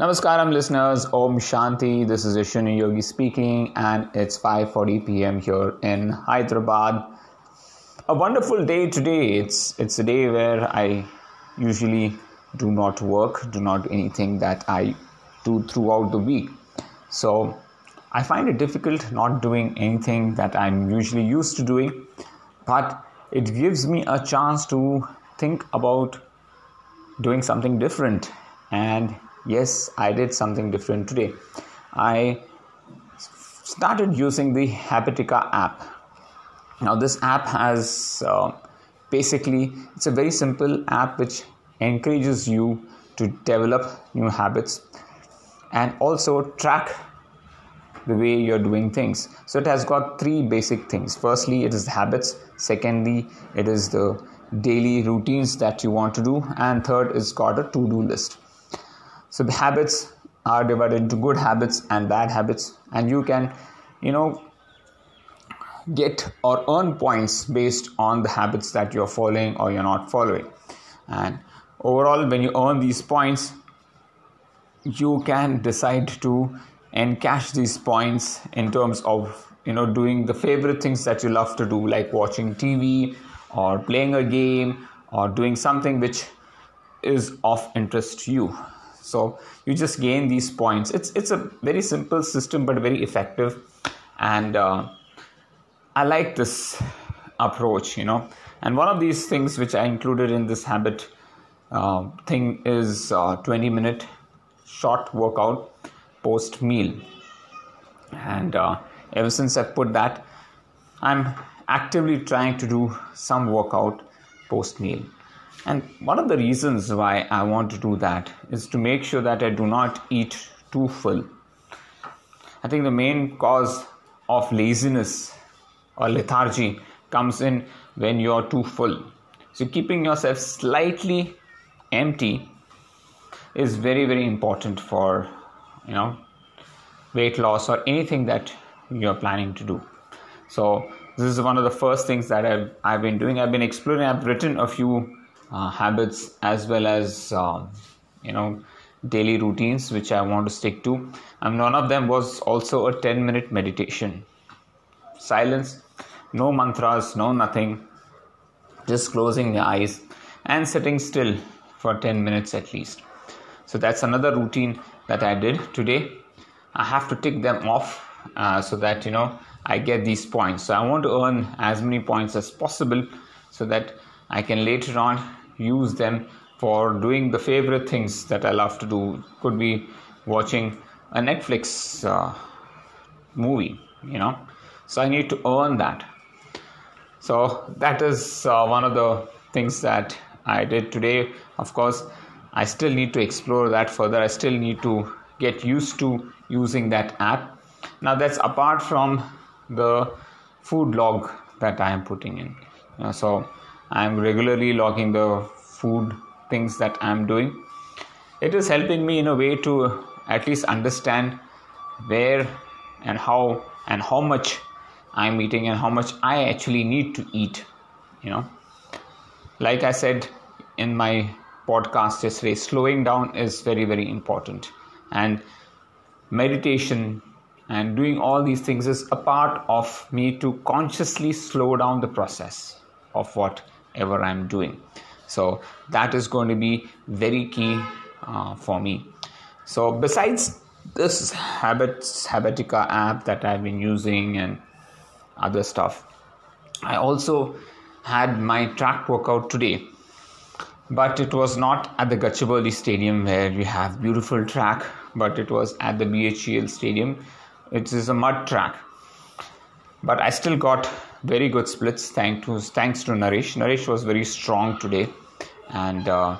Namaskaram listeners, Om Shanti. This is Ashwini Yogi speaking and it's 5:40 p.m. here in Hyderabad. A wonderful day today. It's it's a day where I usually do not work, do not do anything that I do throughout the week. So I find it difficult not doing anything that I'm usually used to doing, but it gives me a chance to think about doing something different and yes, I did something different today. I started using the Habitica app. Now, this app has uh, basically it's a very simple app which encourages you to develop new habits and also track the way you're doing things. So it has got three basic things. Firstly, it is habits. Secondly, it is the daily routines that you want to do. And third, it's got a to-do list. So the habits are divided into good habits and bad habits, and you can, you know, get or earn points based on the habits that you're following or you're not following. And overall, when you earn these points, you can decide to encash these points in terms of you know doing the favorite things that you love to do like watching tv or playing a game or doing something which is of interest to you so you just gain these points. It's it's a very simple system but very effective. And uh, i like this approach you know. And one of these things which i included in this habit uh, thing is uh, 20 minute short workout post meal. And uh, ever since i put that i'm actively trying to do some workout post meal and one of the reasons why I want to do that is to make sure that I do not eat too full. I think the main cause of laziness or lethargy comes in when you're too full. So, keeping yourself slightly empty is very, very important for you know weight loss or anything that you're planning to do. So, this is one of the first things that I've, I've been doing. I've been exploring, I've written a few uh, habits as well as um, you know daily routines which I want to stick to. And one of them was also a 10 minute meditation. Silence, no mantras, no nothing, just closing the eyes and sitting still for 10 minutes at least. So that's another routine that I did today. I have to tick them off uh, so that you know I get these points. So I want to earn as many points as possible so that I can later on use them for doing the favorite things that I love to do. Could be watching a Netflix uh, movie, you know. So I need to earn that. So that is uh, one of the things that I did today. Of course, I still need to explore that further. I still need to get used to using that app. Now, that's apart from the food log that I am putting in. Know, so I'm regularly logging the food things that I'm doing. It is helping me in a way to uh, at least understand where and how and how much I'm eating and how much I actually need to eat. You know, like I said in my podcast yesterday, slowing down is very, very important. And meditation and doing all these things is a part of me to consciously slow down the process of what ever I'm doing. So that is going to be very key uh, for me. So besides this habits habitica app that I've been using and other stuff, I also had my track workout today. But it was not at the Gachibowli Stadium where we have beautiful track, but it was at the BHEL Stadium. It is a mud track. But I still got very good splits thanks to thanks to Naresh. Naresh was very strong today, and uh,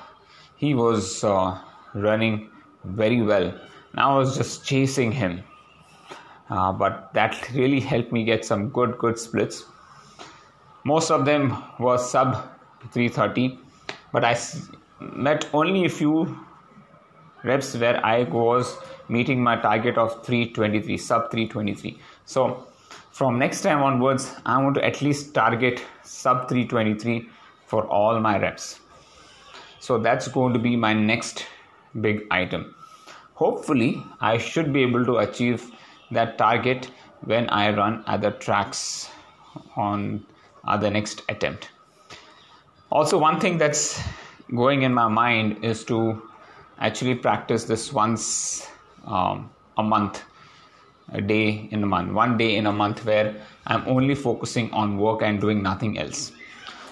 he was uh, running very well. Now I was just chasing him, uh, but that really helped me get some good good splits. Most of them were sub 330, but I met only a few reps where I was meeting my target of 323 sub 323. So from next time onwards, I want to at least target sub 323 for all my reps. So that's going to be my next big item. hopefully I should be able to achieve that target when I run other tracks on the next attempt. Also, one thing that's going in my mind is to actually practice this once um, a month, a day in a month, one day in a month where I'm only focusing on work and doing nothing else.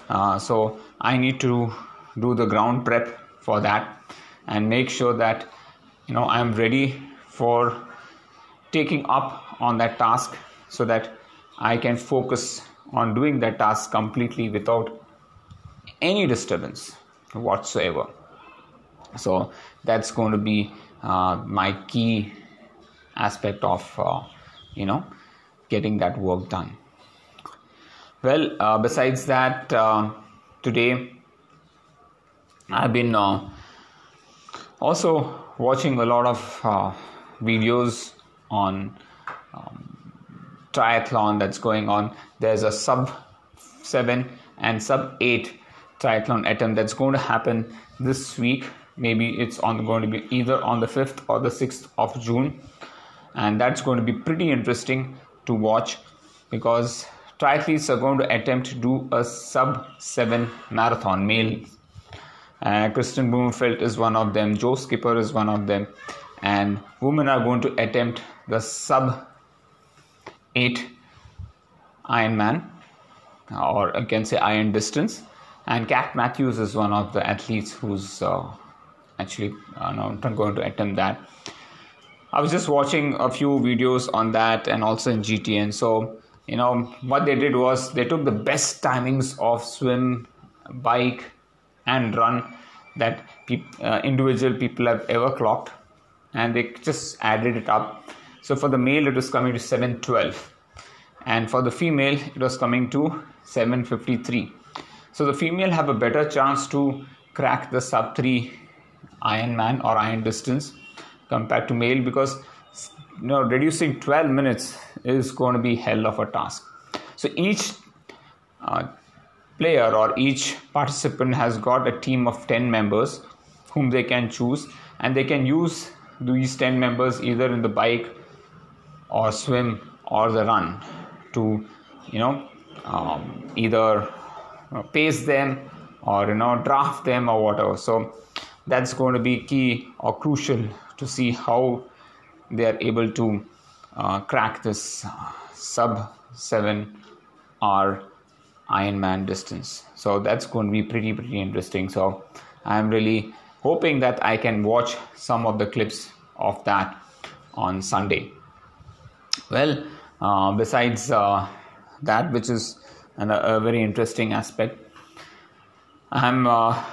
Uh, so I need to do the ground prep for that and make sure that you know I'm ready for taking up on that task so that I can focus on doing that task completely without any disturbance whatsoever. So that's going to be uh, my key aspect of uh, you know getting that work done. Well, uh, besides that, uh, today I've been uh, also watching a lot of uh, videos on um, triathlon that's going on. There's a sub 7 and sub 8 triathlon attempt that's going to happen this week. Maybe it's on going to be either on the 5th or the 6th of June, and that's going to be pretty interesting to watch because triathletes are going to attempt to do a sub 7 marathon male. Uh, Kristian Blummenfelt is one of them, Joe Skipper is one of them, and women are going to attempt the sub 8 Ironman, or I can say iron distance. And Kat Matthews is one of the athletes who's uh, actually uh, not going to attempt that. I was just watching a few videos on that and also in GTN. So, you know, what they did was they took the best timings of swim, bike, and run that pe- uh, individual people have ever clocked and they just added it up. So for the male, it was coming to 712, and for the female, it was coming to 753. So the female have a better chance to crack the sub 3 Ironman or iron distance compared to male because you know reducing 12 minutes is going to be hell of a task. So each uh, player or each participant has got a team of 10 members whom they can choose and they can use these 10 members either in the bike or swim or the run to you know um, either pace them or you know draft them or whatever so that's going to be key or crucial to see how they are able to uh, crack this sub 7 hour Ironman distance. So that's going to be pretty pretty interesting. So I'm really hoping that I can watch some of the clips of that on Sunday. Well, uh, besides uh, that, which is an, a very interesting aspect, I'm uh,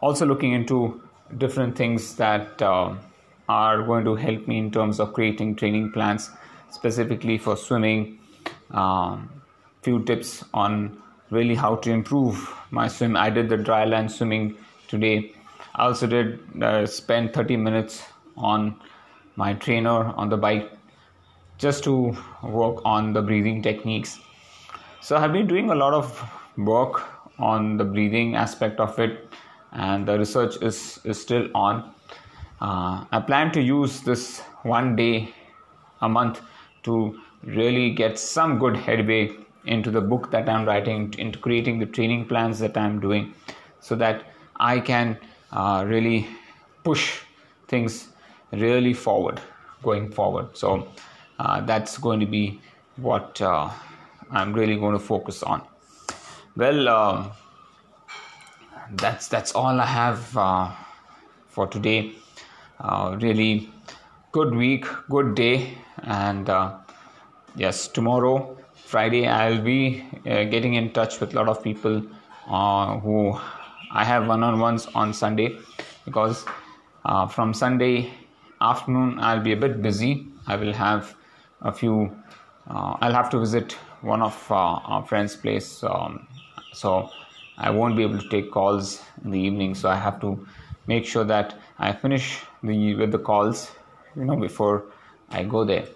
also looking into different things that uh, are going to help me in terms of creating training plans specifically for swimming. Um, few tips on really how to improve my swim. I did the dry land swimming today. I also did uh, spend 30 minutes on my trainer on the bike just to work on the breathing techniques. So I've been doing a lot of work on the breathing aspect of it, and the research is, is still on. Uh, I plan to use this one day a month to really get some good headway into the book that I'm writing, into creating the training plans that I'm doing, so that I can uh, really push things really forward, going forward. So uh, that's going to be what uh, I'm really going to focus on. Well, uh, that's that's all I have uh, for today. Uh, really good week, good day, and yes, tomorrow Friday, I'll be uh, getting in touch with a lot of people uh, who I have one on ones on Sunday because uh, from Sunday afternoon, I'll be a bit busy. I will have a few, uh, I'll have to visit one of uh, our friends' place. Um, so I won't be able to take calls in the evening. So I have to make sure that I finish the with the calls, you know, before I go there.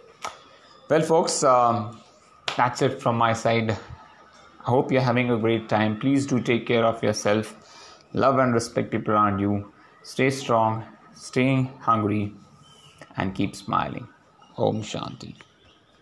Well, folks. Um, that's it from my side. I hope you're having a great time. Please do take care of yourself. Love and respect people around you. Stay strong, stay hungry. and keep smiling. Om Shanti.